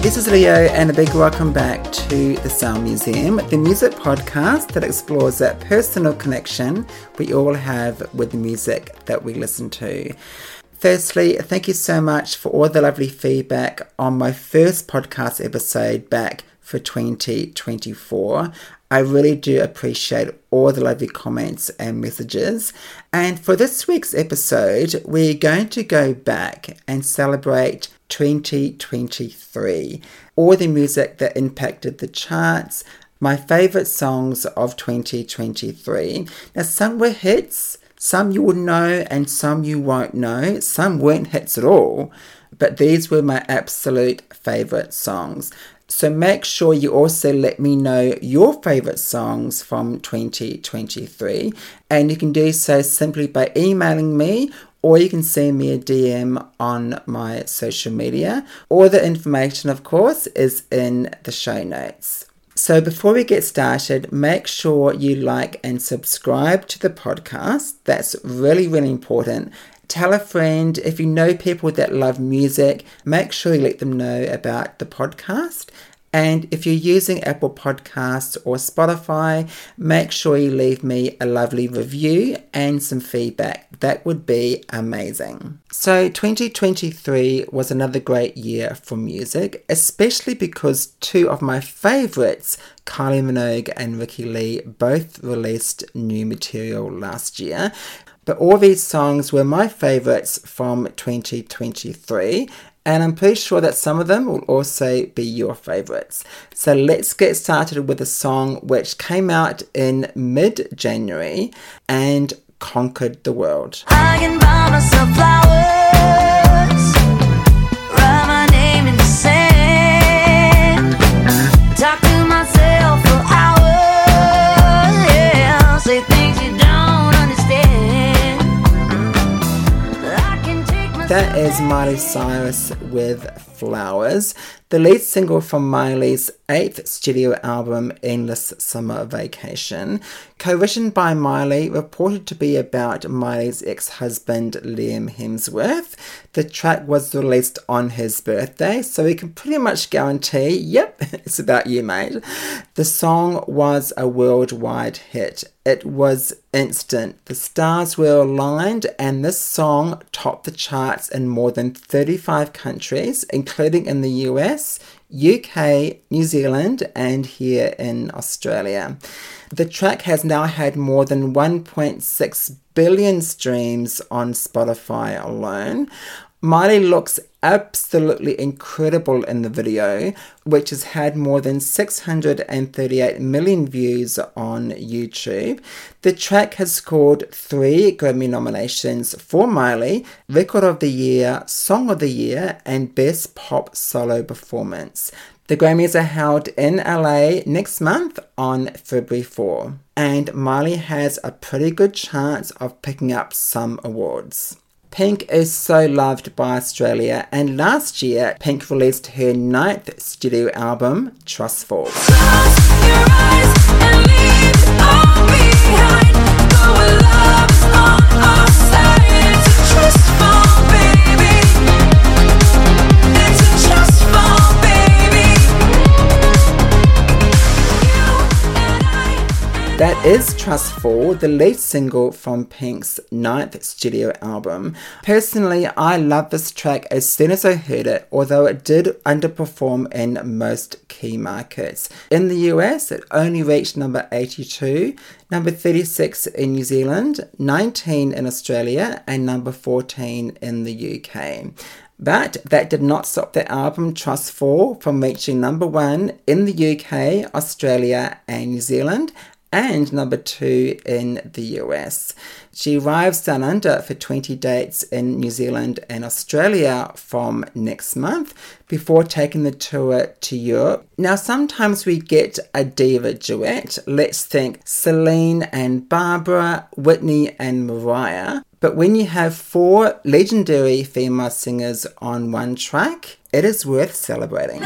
This is Leo, and a big welcome back to the Sound Museum, the music podcast that explores that personal connection we all have with the music that we listen to. Firstly, thank you so much for all the lovely feedback on my first podcast episode back for 2024. I really do appreciate all the lovely comments and messages. And for this week's episode, we're going to go back and celebrate 2023. All the music that impacted the charts, my favourite songs of 2023. Now, some were hits, some you will know, and some you won't know. Some weren't hits at all, but these were my absolute favourite songs. So make sure you also let me know your favorite songs from 2023. And you can do so simply by emailing me or you can send me a DM on my social media. All the information, of course, is in the show notes. So, before we get started, make sure you like and subscribe to the podcast. That's really, really important. Tell a friend. If you know people that love music, make sure you let them know about the podcast. And if you're using Apple Podcasts or Spotify, make sure you leave me a lovely review and some feedback. That would be amazing. So, 2023 was another great year for music, especially because two of my favorites, Kylie Minogue and Ricki-Lee, both released new material last year. But all these songs were my favorites from 2023, and I'm pretty sure that some of them will also be your favorites. So let's get started with a song which came out in mid January and conquered the world. That is Miley Cyrus with Flowers, the lead single from Miley's eighth studio album, Endless Summer Vacation. Co written by Miley, reported to be about Miley's ex husband Liam Hemsworth. The track was released on his birthday, so we can pretty much guarantee yep, it's about you, mate. The song was a worldwide hit. It was instant. The stars were aligned, and this song topped the charts in more than 35 countries, including in the US, UK, New Zealand, and here in Australia. The track has now had more than 1.6 billion streams on Spotify alone. Miley looks absolutely incredible in the video, which has had more than 638 million views on YouTube. The track has scored three Grammy nominations for Miley Record of the Year, Song of the Year, and Best Pop Solo Performance. The Grammys are held in LA next month on February 4, and Miley has a pretty good chance of picking up some awards. Pink is so loved by Australia, and last year, Pink released her ninth studio album, Trustfall. That is Trustfall, the lead single from Pink's ninth studio album. Personally, I love this track as soon as I heard it, although it did underperform in most key markets. In the US, it only reached number 82, number 36 in New Zealand, 19 in Australia, and number 14 in the UK. But that did not stop the album Trustfall from reaching number one in the UK, Australia, and New Zealand, and number two in the US. She arrives down under for 20 dates in New Zealand and Australia from next month before taking the tour to Europe. Now, sometimes we get a diva duet. Let's think Celine and Barbara, Whitney and Mariah. But when you have four legendary female singers on one track, it is worth celebrating.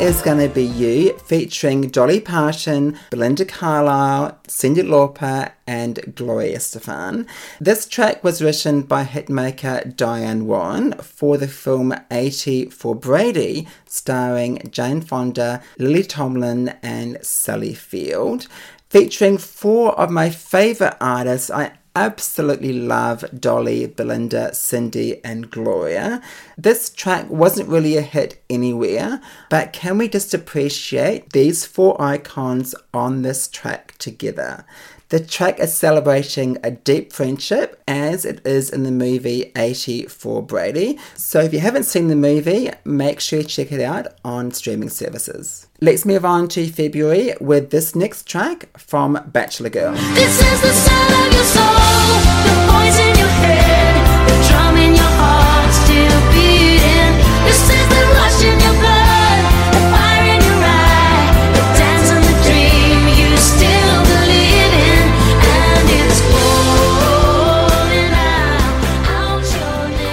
Is Gonna Be You featuring Dolly Parton, Belinda Carlisle, Cyndi Lauper, and Gloria Estefan. This track was written by hitmaker Diane Warren for the film 80 for Brady, starring Jane Fonda, Lily Tomlin, and Sally Field featuring four of my favorite artists. I absolutely love Dolly, Belinda, Cindy, and Gloria. This track wasn't really a hit anywhere, but can we just appreciate these four icons on this track together? The track is celebrating a deep friendship as it is in the movie 80 for Brady. So if you haven't seen the movie, make sure you check it out on streaming services. Let's move on to February with this next track from Bachelor Girl. This is the sound of your soul, the voice in your head, the drum in your heart still beating. This is the rush in your blood.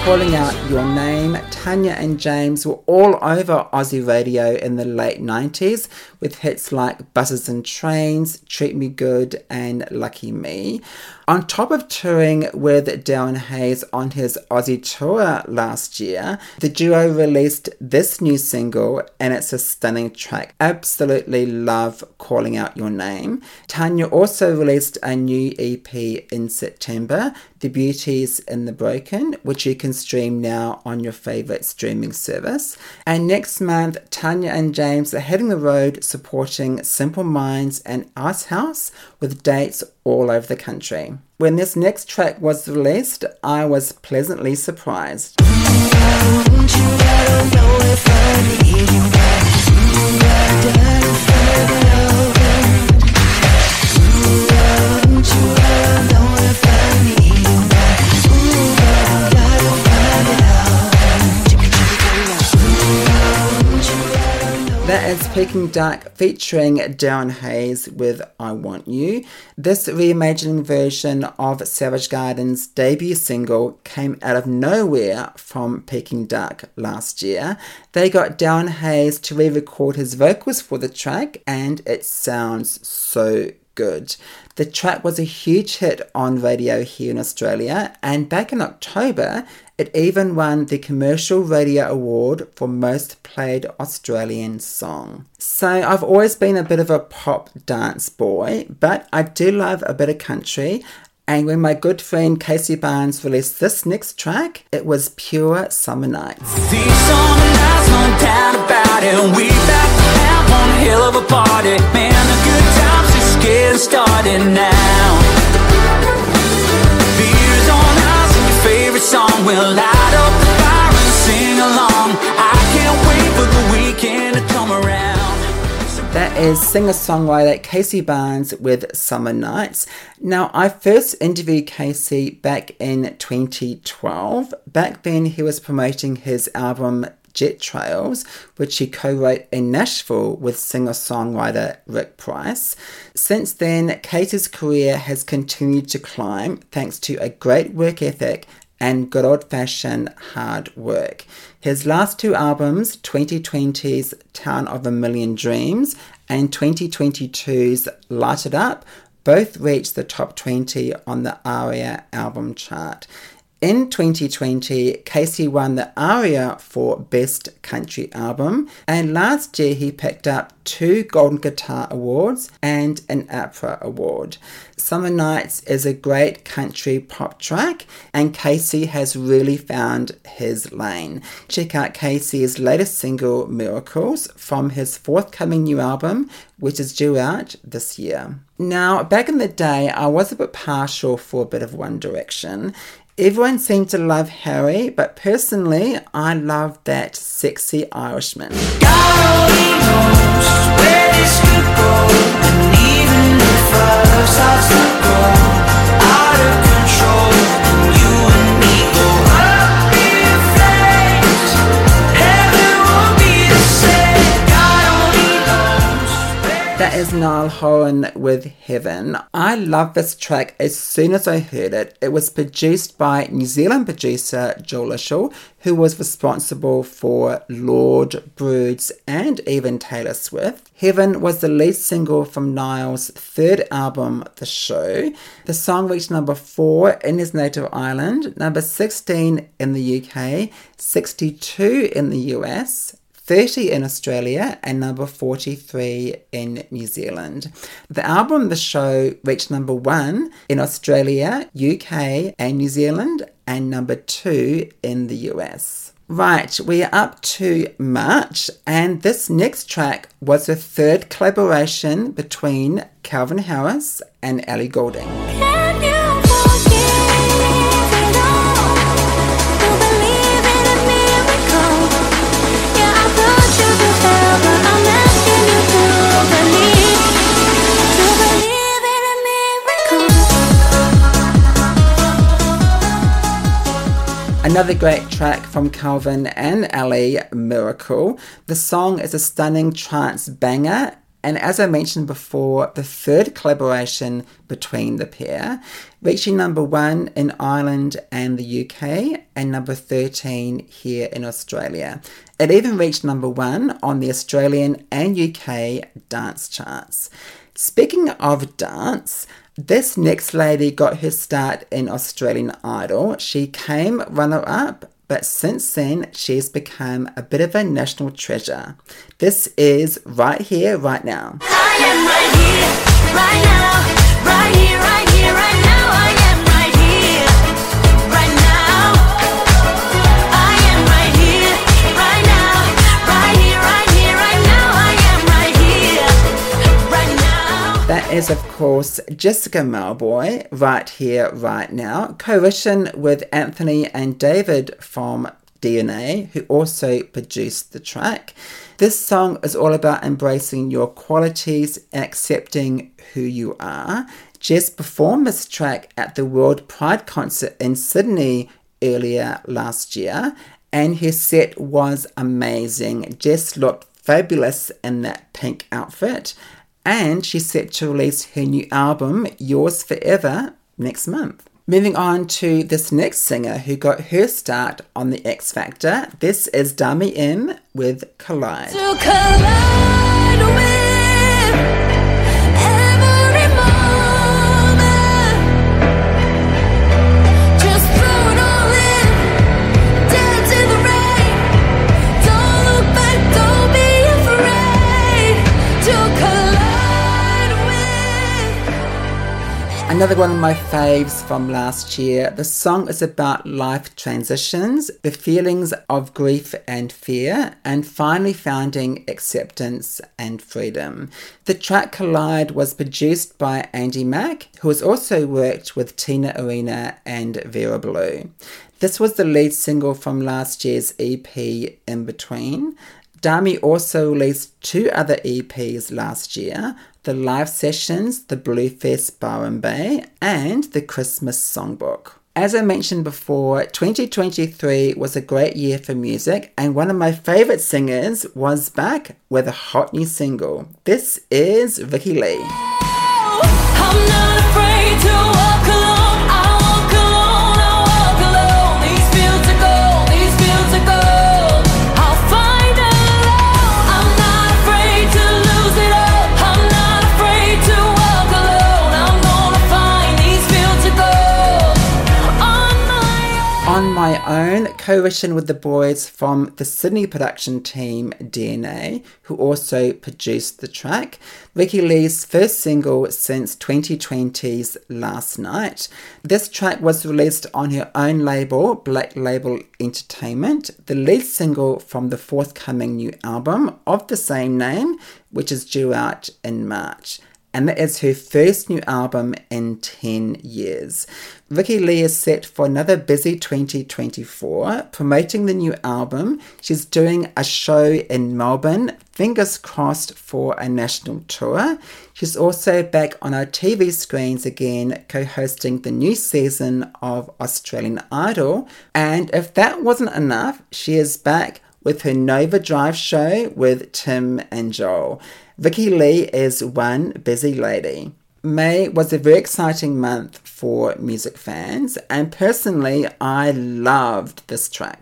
calling out your name. Tanya and James were all over Aussie radio in the late 90s with hits like Buses and Trains, Treat Me Good, and Lucky Me. On top of touring with Darren Hayes on his Aussie tour last year, the duo released this new single and it's a stunning track. Absolutely love calling out your name. Tanya also released a new EP in September, The Beauties in the Broken, which you can stream now on your favorite streaming service. And next month, Tanya and James are heading the road supporting Simple Minds and Icehouse with dates all over the country. When this next track was released, I was pleasantly surprised. That is Peking Duk featuring Darren Hayes with I Want You. This reimagining version of Savage Garden's debut single came out of nowhere from Peking Duk last year. They got Darren Hayes to re record his vocals for the track, and it sounds so good. The track was a huge hit on radio here in Australia, and back in October, it even won the Commercial Radio Award for Most Played Australian Song. So I've always been a bit of a pop dance boy, but I do love a bit of country. And when my good friend Casey Barnes released this next track, it was pure summer nights. Is singer songwriter Casey Barnes with Summer Nights. Now, I first interviewed Casey back in 2012. Back then, he was promoting his album Jet Trails, which he co wrote in Nashville with singer songwriter Rick Price. Since then, Casey's career has continued to climb thanks to a great work ethic and good old fashioned hard work. His last two albums, 2020's Town of a Million Dreams and 2022's Light It Up, both reached the top 20 on the ARIA album chart. In 2020, Casey won the ARIA for Best Country Album, and last year he picked up two Golden Guitar Awards and an APRA Award. Summer Nights is a great country pop track, and Casey has really found his lane. Check out Casey's latest single, Miracles, from his forthcoming new album, which is due out this year. Now, back in the day, I was a bit partial for a bit of One Direction. Everyone seemed to love Harry, but personally, I love that sexy Irishman. Is Niall Horan with Heaven. I love this track as soon as I heard it. It was produced by New Zealand producer Joel Little, who was responsible for Lorde, Broods, and even Taylor Swift. Heaven was the lead single from Niall's third album, The Show. The song reached number 4 in his native island, number 16 in the UK, 62 in the US, 30 in Australia and number 43 in New Zealand. The album The Show reached number 1 in Australia, UK, and New Zealand, and number 2 in the US. Right, we are up to March, and this next track was the third collaboration between Calvin Harris and Ellie Goulding. Another great track from Calvin and Ellie, Miracle. The song is a stunning trance banger, and as I mentioned before, the third collaboration between the pair, reaching number one in Ireland and the UK, and number 13 here in Australia. It even reached number one on the Australian and UK dance charts. Speaking of dance, this next lady got her start in Australian Idol. She came runner up, but since then she's become a bit of a national treasure. This is Right Here, Right Now. Is, of course, Jessica Mauboy, right here, right now, co written with Anthony and David from DNA, who also produced the track. This song is all about embracing your qualities and accepting who you are. Jess performed this track at the World Pride concert in Sydney earlier last year, and her set was amazing. Jess looked fabulous in that pink outfit and she's set to release her new album, Yours Forever, next month. Moving on to this next singer who got her start on the X Factor. This is Dami Im with Collide. Another one of my faves from last year. The song is about life transitions, the feelings of grief and fear, and finally finding acceptance and freedom. The track Collide was produced by Andy Mack, who has also worked with Tina Arena and Vera Blue. This was the lead single from last year's EP In Between. Dami also released two other EPs last year the live sessions, the Bluefest Byron Bay, and the Christmas Songbook. As I mentioned before, 2023 was a great year for music, and one of my favourite singers was back with a hot new single. This is Ricki-Lee. my own, co written with the boys from the Sydney production team DNA, who also produced the track. Ricki-Lee's first single since 2020's Last Night. This track was released on her own label, Black Label Entertainment, the lead single from the forthcoming new album of the same name, which is due out in March and that is her first new album in 10 years. Ricki-Lee is set for another busy 2024, promoting the new album. She's doing a show in Melbourne, fingers crossed for a national tour. She's also back on our TV screens again, co hosting the new season of Australian Idol. And if that wasn't enough, she is back with her Nova Drive show with Tim and Joel. Ricki-Lee is one busy lady. May was a very exciting month for music fans, and personally, I loved this track.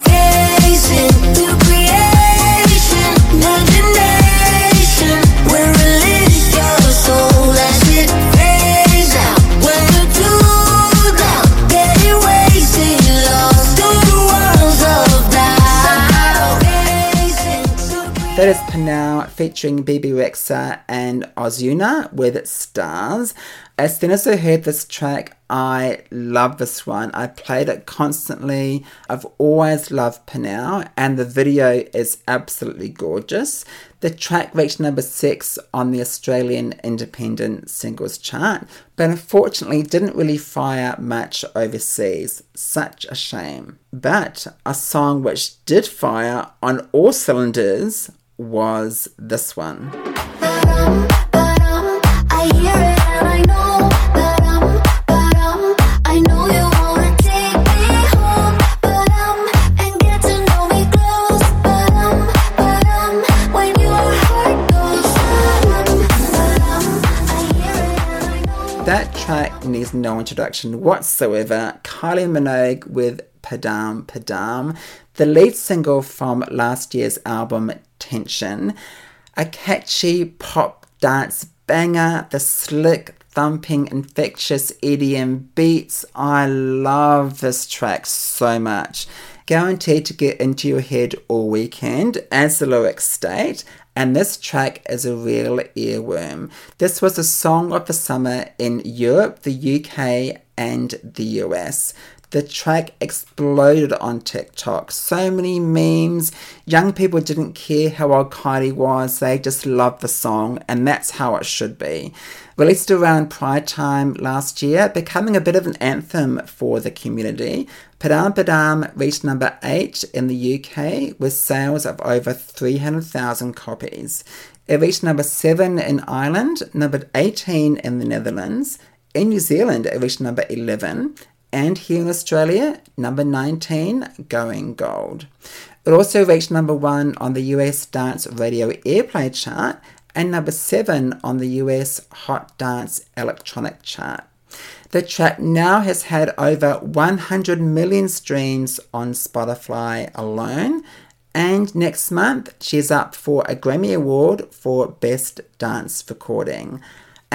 That is Pnau featuring Bebe Rexha and Ozuna with Stars. As soon as I heard this track, I love this one. I played it constantly. I've always loved Pnau, and the video is absolutely gorgeous. The track reached number six on the Australian Independent Singles Chart, but unfortunately didn't really fire much overseas. Such a shame. But a song which did fire on all cylinders was this one. That track needs no introduction whatsoever. Kylie Minogue with Padam Padam, the lead single from last year's album A catchy pop dance banger, the slick, thumping, infectious EDM beats. I love this track so much. Guaranteed to get into your head all weekend, as the lyrics state, and this track is a real earworm. This was a song of the summer in Europe, the UK, and the US. The track exploded on TikTok. So many memes. Young people didn't care how old Kylie was, they just loved the song, and that's how it should be. Released around Pride time last year, becoming a bit of an anthem for the community, Padam Padam reached number 8 in the UK with sales of over 300,000 copies. It reached number 7 in Ireland, number 18 in the Netherlands. In New Zealand, it reached number 11, and here in Australia, number 19, Going Gold. It also reached number 1 on the US Dance Radio Airplay chart and number 7 on the US Hot Dance Electronic chart. The track now has had over 100 million streams on Spotify alone, and next month she's up for a Grammy Award for Best Dance Recording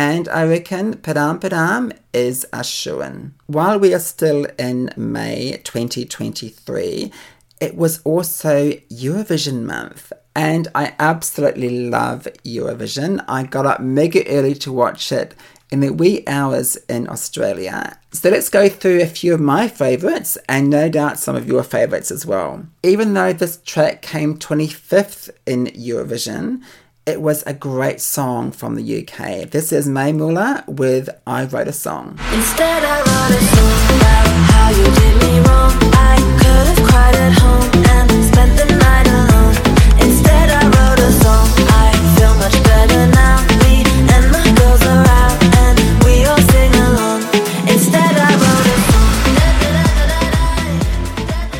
and I reckon Padam Padam is a shoo While we are still in May 2023, it was also Eurovision month, and I absolutely love Eurovision. I got up mega early to watch it in the wee hours in Australia. So let's go through a few of my favourites and no doubt some of your favourites as well. Even though this track came 25th in Eurovision, it was a great song from the UK. This is Mae Muller with I Wrote a Song. Instead, I wrote a song about how you did me wrong. I could have cried at home and spent the night alone. Instead, I wrote a song. I feel much better now. Me and my girls are out and we all sing along. Instead, I wrote a song.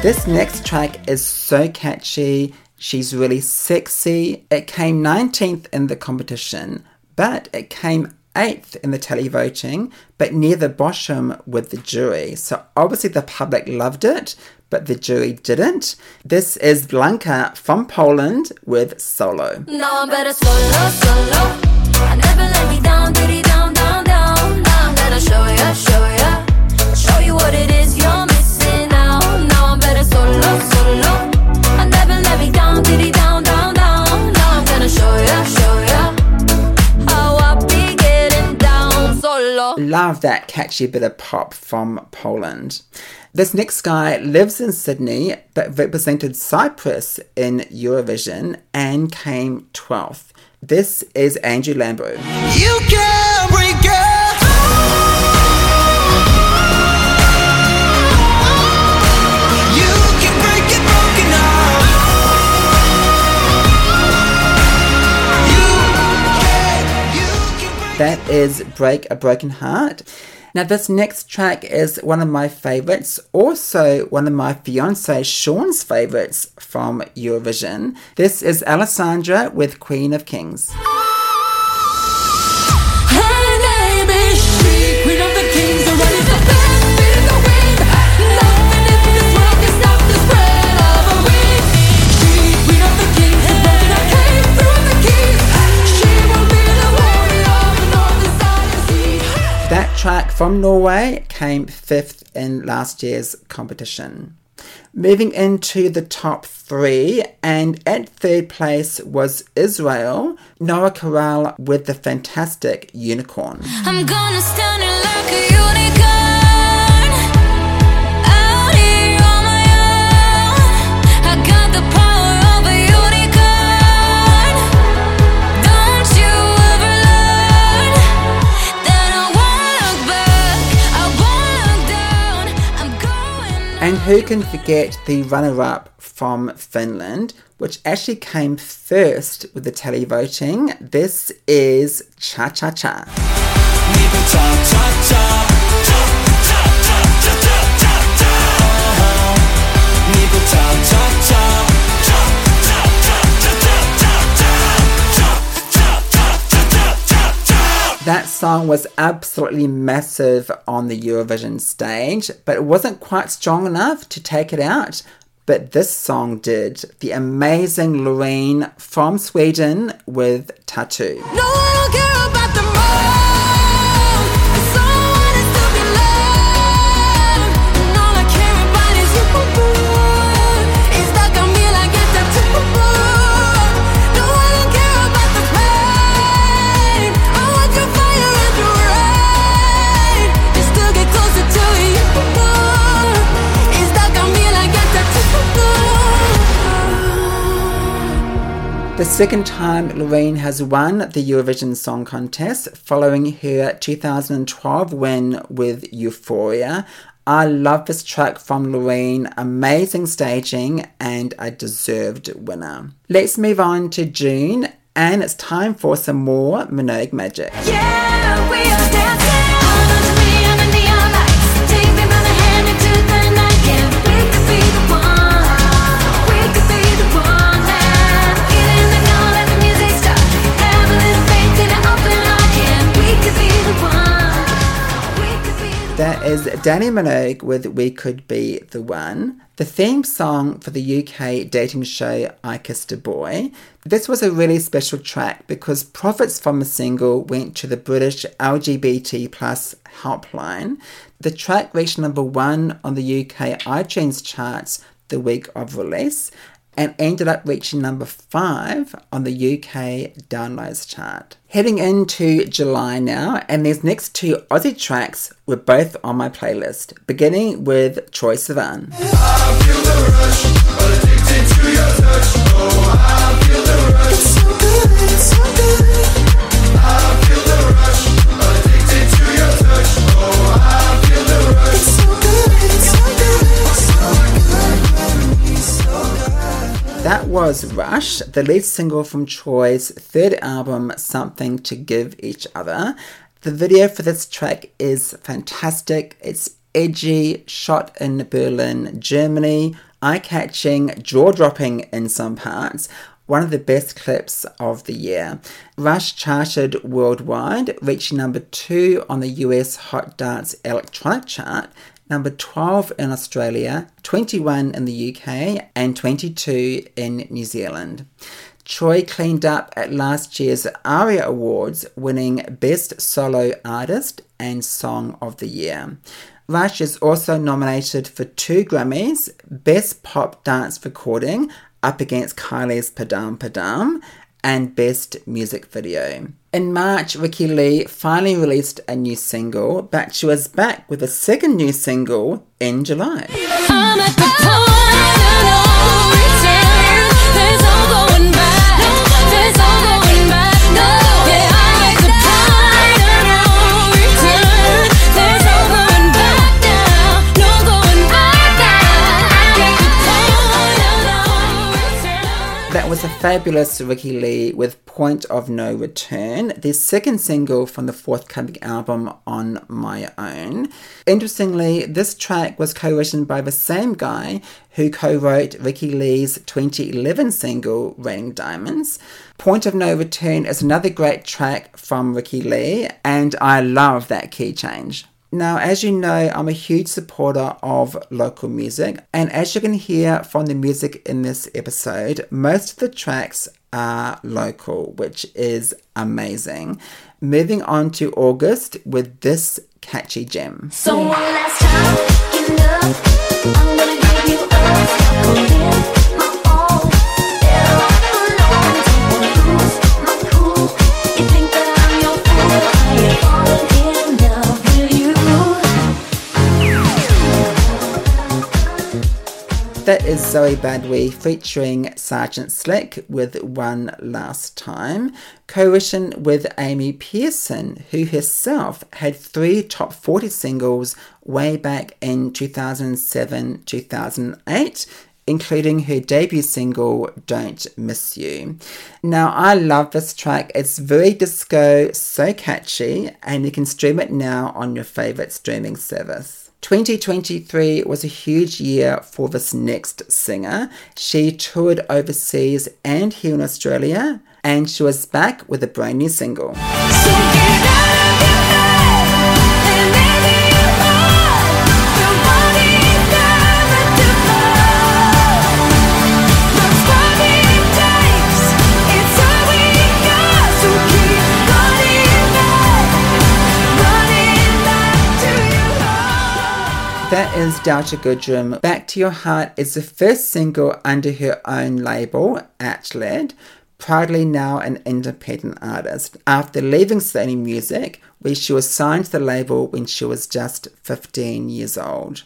This next track is so catchy. She's really sexy. It came 19th in the competition, but it came 8th in the televoting, but near the bottom with the jury. So obviously the public loved it, but the jury didn't. This is Blanka from Poland with Solo. No, better solo, solo. I never let me down, down, down, down. Now I'm gonna show you, show you, show you what it is you're missing out. Now I'm better solo, solo. Love that catchy bit of pop from Poland. This next guy lives in Sydney but represented Cyprus in Eurovision and came 12th. This is Andrew Lambrou. That is Break a Broken Heart. Now, this next track is one of my favourites, also one of my fiance Sean's favourites from Eurovision. This is Alessandra with Queen of Kings. From Norway came fifth in last year's competition. Moving into the top three, and at third place was Israel, Noa Kirel with the fantastic Unicorn. And who can forget the runner up from Finland, which actually came first with the televoting? This is Cha Cha Cha. That song was absolutely massive on the Eurovision stage, but it wasn't quite strong enough to take it out. But this song did. The amazing Loreen from Sweden with Tattoo. No The second time Loreen has won the Eurovision Song Contest following her 2012 win with Euphoria. I love this track from Loreen, amazing staging and a deserved winner. Let's move on to June and it's time for some more Minogue magic. Yeah, Is Dannii Minogue with We Could Be the One, the theme song for the UK dating show I Kissed a Boy. This was a really special track because profits from the single went to the British LGBT plus helpline. The track reached number one on the UK iTunes charts the week of release and ended up reaching number five on the UK downloads chart. Heading into July now, and these next two Aussie tracks were both on my playlist, beginning with Troye Sivan. Was Rush, the lead single from Troye's third album, Something to Give Each Other. The video for this track is fantastic. It's edgy, shot in Berlin, Germany, eye catching, jaw dropping in some parts. One of the best clips of the year. Rush charted worldwide, reaching number two on the US Hot Dance Electronic chart number 12 in Australia, 21 in the UK, and 22 in New Zealand. Troye cleaned up at last year's ARIA Awards, winning Best Solo Artist and Song of the Year. Rush is also nominated for two Grammys Best Pop Dance Recording, up against Kylie's Padam Padam, and Best Music Video. In March, Ricki-Lee finally released a new single, but she was back with a second new single in July. Was a fabulous Ricki-Lee with Point of No Return, the second single from the forthcoming album On My Own. Interestingly, this track was co written by the same guy who co wrote Ricki-Lee's 2011 single Raining Diamonds. Point of No Return is another great track from Ricki-Lee, and I love that key change. Now, as you know, I'm a huge supporter of local music, and as you can hear from the music in this episode, most of the tracks are local, which is amazing. Moving on to August with this catchy gem. So is Zoë Badwi featuring Sergeant Slick with One Last Time, co-written with Amy Pearson, who herself had three top 40 singles way back in 2007-2008, including her debut single Don't Miss You. Now, I love this track. It's very disco, so catchy, and you can stream it now on your favorite streaming service. 2023 was a huge year for this next singer. She toured overseas and here in Australia, and she was back with a brand new single. So That is Delta Goodrem. Back to Your Heart is the first single under her own label, ATLED, proudly now an independent artist. After leaving Sony Music, where she was signed to the label when she was just 15 years old.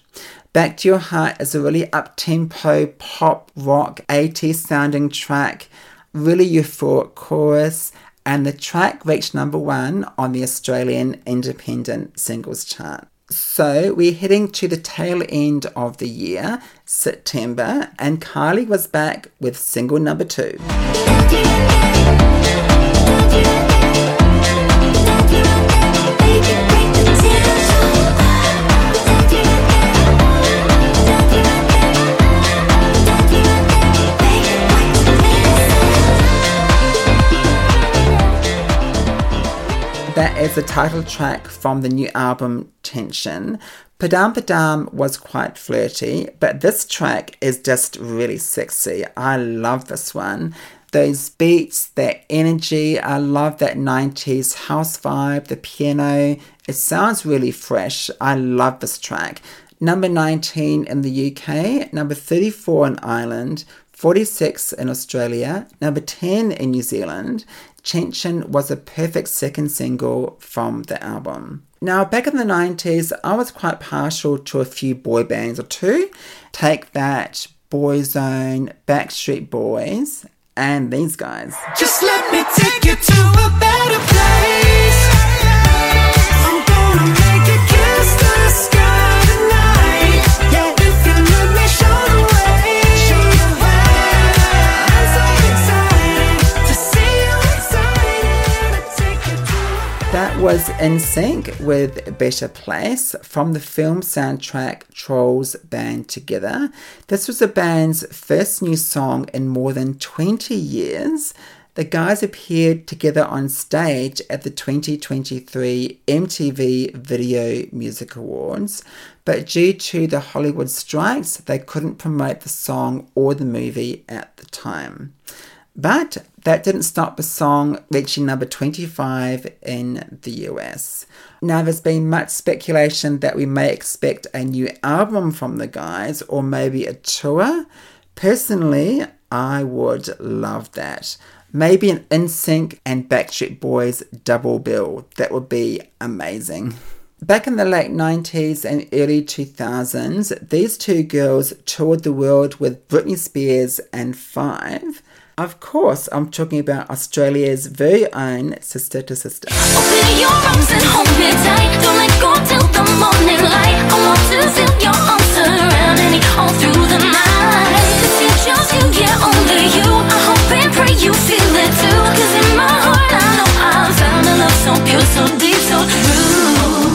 Back to Your Heart is a really up-tempo pop rock 80s sounding track, really euphoric chorus, and the track reached number one on the Australian Independent Singles Chart. So we're heading to the tail end of the year, September, and Kylie was back with single number two. That is the title track from the new album Tension. Padam Padam was quite flirty, but this track is just really sexy. I love this one. Those beats, that energy, I love that 90s house vibe, the piano. It sounds really fresh. I love this track. Number 19 in the UK, number 34 in Ireland, 46 in Australia, number 10 in New Zealand. Tension was a perfect second single from the album. Now, back in the 90s, I was quite partial to a few boy bands or two. Take that, Boyzone, Backstreet Boys, and these guys. Just let me take you to a better place. Was NSYNC with Better Place from the film soundtrack Trolls Band Together. This was the band's first new song in more than 20 years. The guys appeared together on stage at the 2023 MTV Video Music Awards, but due to the Hollywood strikes, they couldn't promote the song or the movie at the time. But that didn't stop the song reaching number 25 in the US. Now, there's been much speculation that we may expect a new album from the guys or maybe a tour. Personally, I would love that. Maybe an NSYNC and Backstreet Boys double bill. That would be amazing. Back in the late 90s and early 2000s, these two girls toured the world with Britney Spears and Five. Of course, I'm talking about Australia's very own Sister to Sister. Open your arms and hold me tight. Don't let go till the morning light. I want to feel your arms surrounding me all through the night. 'Cause you're just you, yeah, only you. I hope and pray you feel it too. 'Cause in my heart, I know I found a love so pure, so deep, so true.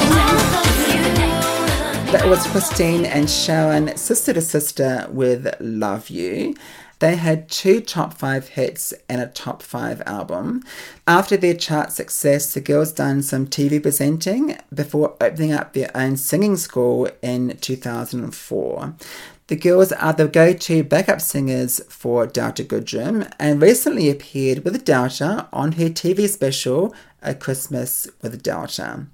That was Christine and Sharon, Sister to Sister, with Love You. They had two top five hits and a top five album. After their chart success, the girls done some TV presenting before opening up their own singing school in 2004. The girls are the go to backup singers for Delta Goodrem and recently appeared with Delta on her TV special A Christmas with Delta.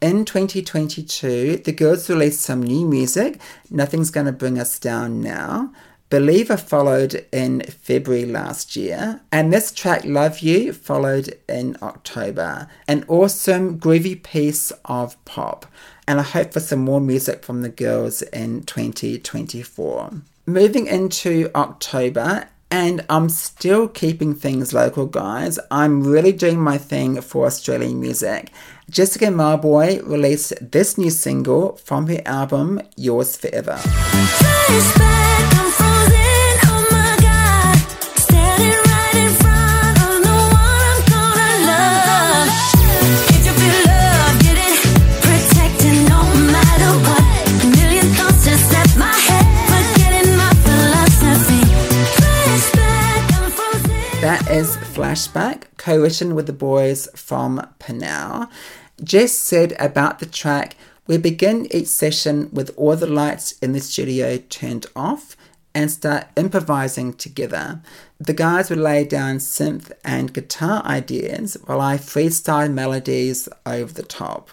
In 2022, the girls released some new music, Nothing's Gonna Bring Us Down Now. Believer followed in February last year, and this track Love You followed in October. An awesome, groovy piece of pop, and I hope for some more music from the girls in 2024. Moving into October, and I'm still keeping things local, guys. I'm really doing my thing for Australian music. Jessica Mauboy released this new single from her album Yours Forever. Flashback, co written with the boys from PNAU. Jess said about the track, we begin each session with all the lights in the studio turned off and start improvising together. The guys would lay down synth and guitar ideas while I freestyle melodies over the top.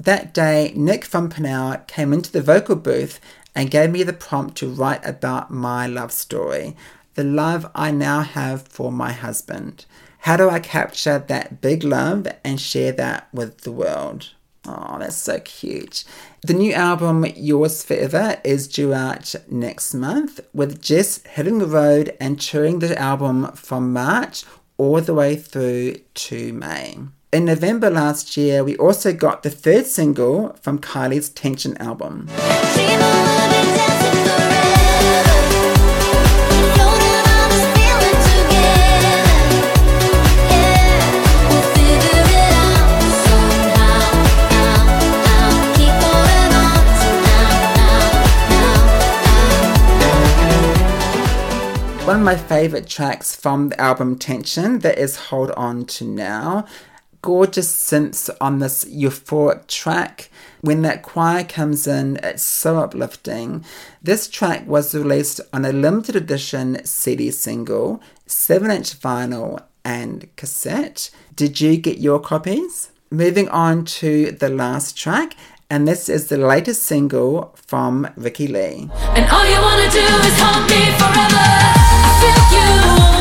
That day, Nick from PNAU came into the vocal booth and gave me the prompt to write about my love story, the love I now have for my husband. How do I capture that big love and share that with the world? Oh, that's so cute. The new album, Yours Forever, is due out next month, with Jess hitting the road and touring the album from March all the way through to May. In November last year, we also got the third single from Kylie's Tension album. One of my favourite tracks from the album Tension that is Hold On to Now. Gorgeous synths on this euphoric track. When that choir comes in, it's so uplifting. This track was released on a limited edition CD single, 7 inch vinyl, and cassette. Did you get your copies? Moving on to the last track, and this is the latest single from Ricki-Lee.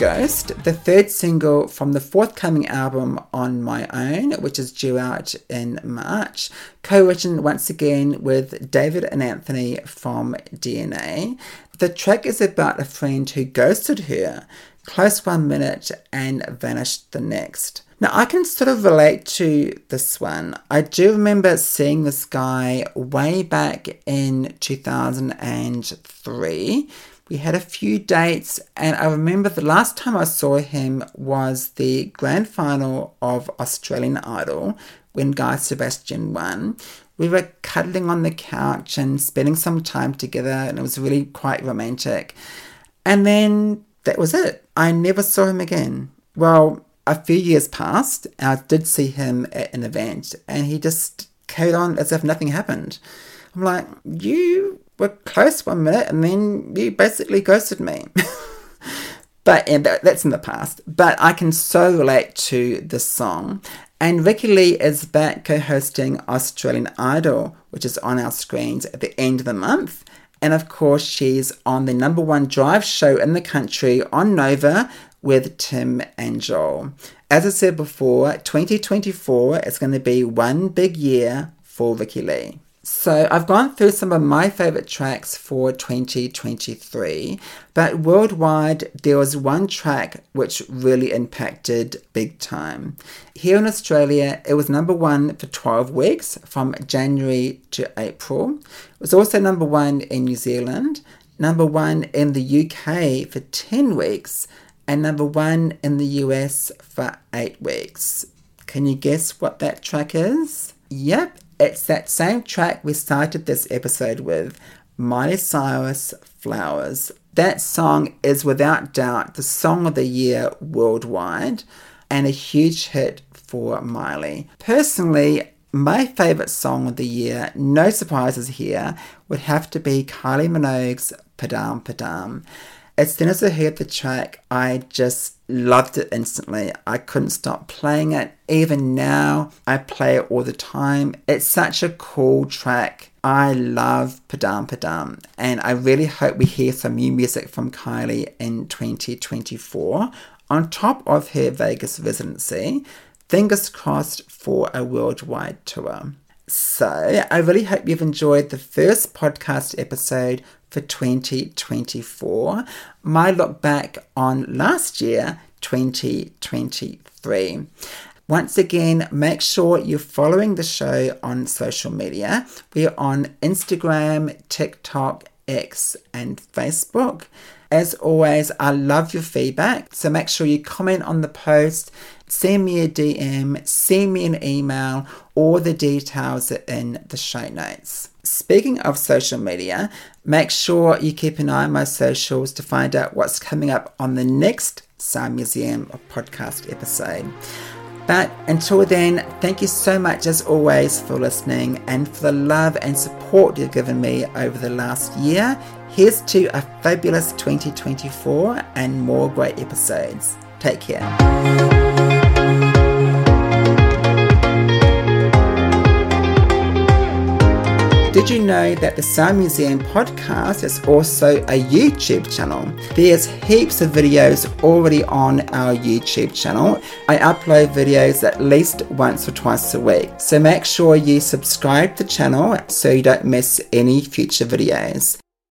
Ghost, the third single from the forthcoming album On My Own, which is due out in March, co written once again with David and Anthony from DNA. The track is about a friend who ghosted her, close one minute and vanished the next. Now, I can sort of relate to this one. I do remember seeing this guy way back in 2003. We had a few dates, and I remember the last time I saw him was the grand final of Australian Idol when Guy Sebastian won. We were cuddling on the couch and spending some time together, and it was really quite romantic. And then that was it. I never saw him again. Well, a few years passed, and I did see him at an event, and he just carried on as if nothing happened. I'm like, you were close one minute, and then you basically ghosted me. but and that, that's in the past. But I can so relate to this song. And Ricki-Lee is back co-hosting Australian Idol, which is on our screens at the end of the month. And of course, she's on the number one drive show in the country on Nova with Tim and Joel. As I said before, 2024 is going to be one big year for Ricki-Lee. So I've gone through some of my favorite tracks for 2023, but worldwide there was one track which really impacted big time. Here in Australia, it was number one for 12 weeks from January to April. It was also number one in New Zealand, number one in the UK for 10 weeks, and number one in the US for 8 weeks. Can you guess what that track is? Yep, It's that same track we started this episode with, Miley Cyrus Flowers. That song is without doubt the song of the year worldwide and a huge hit for Miley. Personally, my favourite song of the year, no surprises here, would have to be Kylie Minogue's Padam Padam. As soon as I heard the track, I just loved it instantly. I couldn't stop playing it. Even now, I play it all the time. It's such a cool track. I love Padam Padam, and I really hope we hear some new music from Kylie in 2024 on top of her Vegas residency. Fingers crossed for a worldwide tour. So, I really hope you've enjoyed the first podcast episode for 2024. My look back on last year, 2023. Once again, make sure you're following the show on social media. We're on Instagram, TikTok, X, and Facebook. As always, I love your feedback, so make sure you comment on the post, send me a DM, send me an email, all the details are in the show notes. Speaking of social media, make sure you keep an eye on my socials to find out what's coming up on the next Sound Museum podcast episode. But until then, thank you so much as always for listening and for the love and support you've given me over the last year. Here's to a fabulous 2024 and more great episodes. Take care. Did you know that the Sound Museum podcast is also a YouTube channel? There's heaps of videos already on our YouTube channel. I upload videos at least once or twice a week. So make sure you subscribe to the channel so you don't miss any future videos.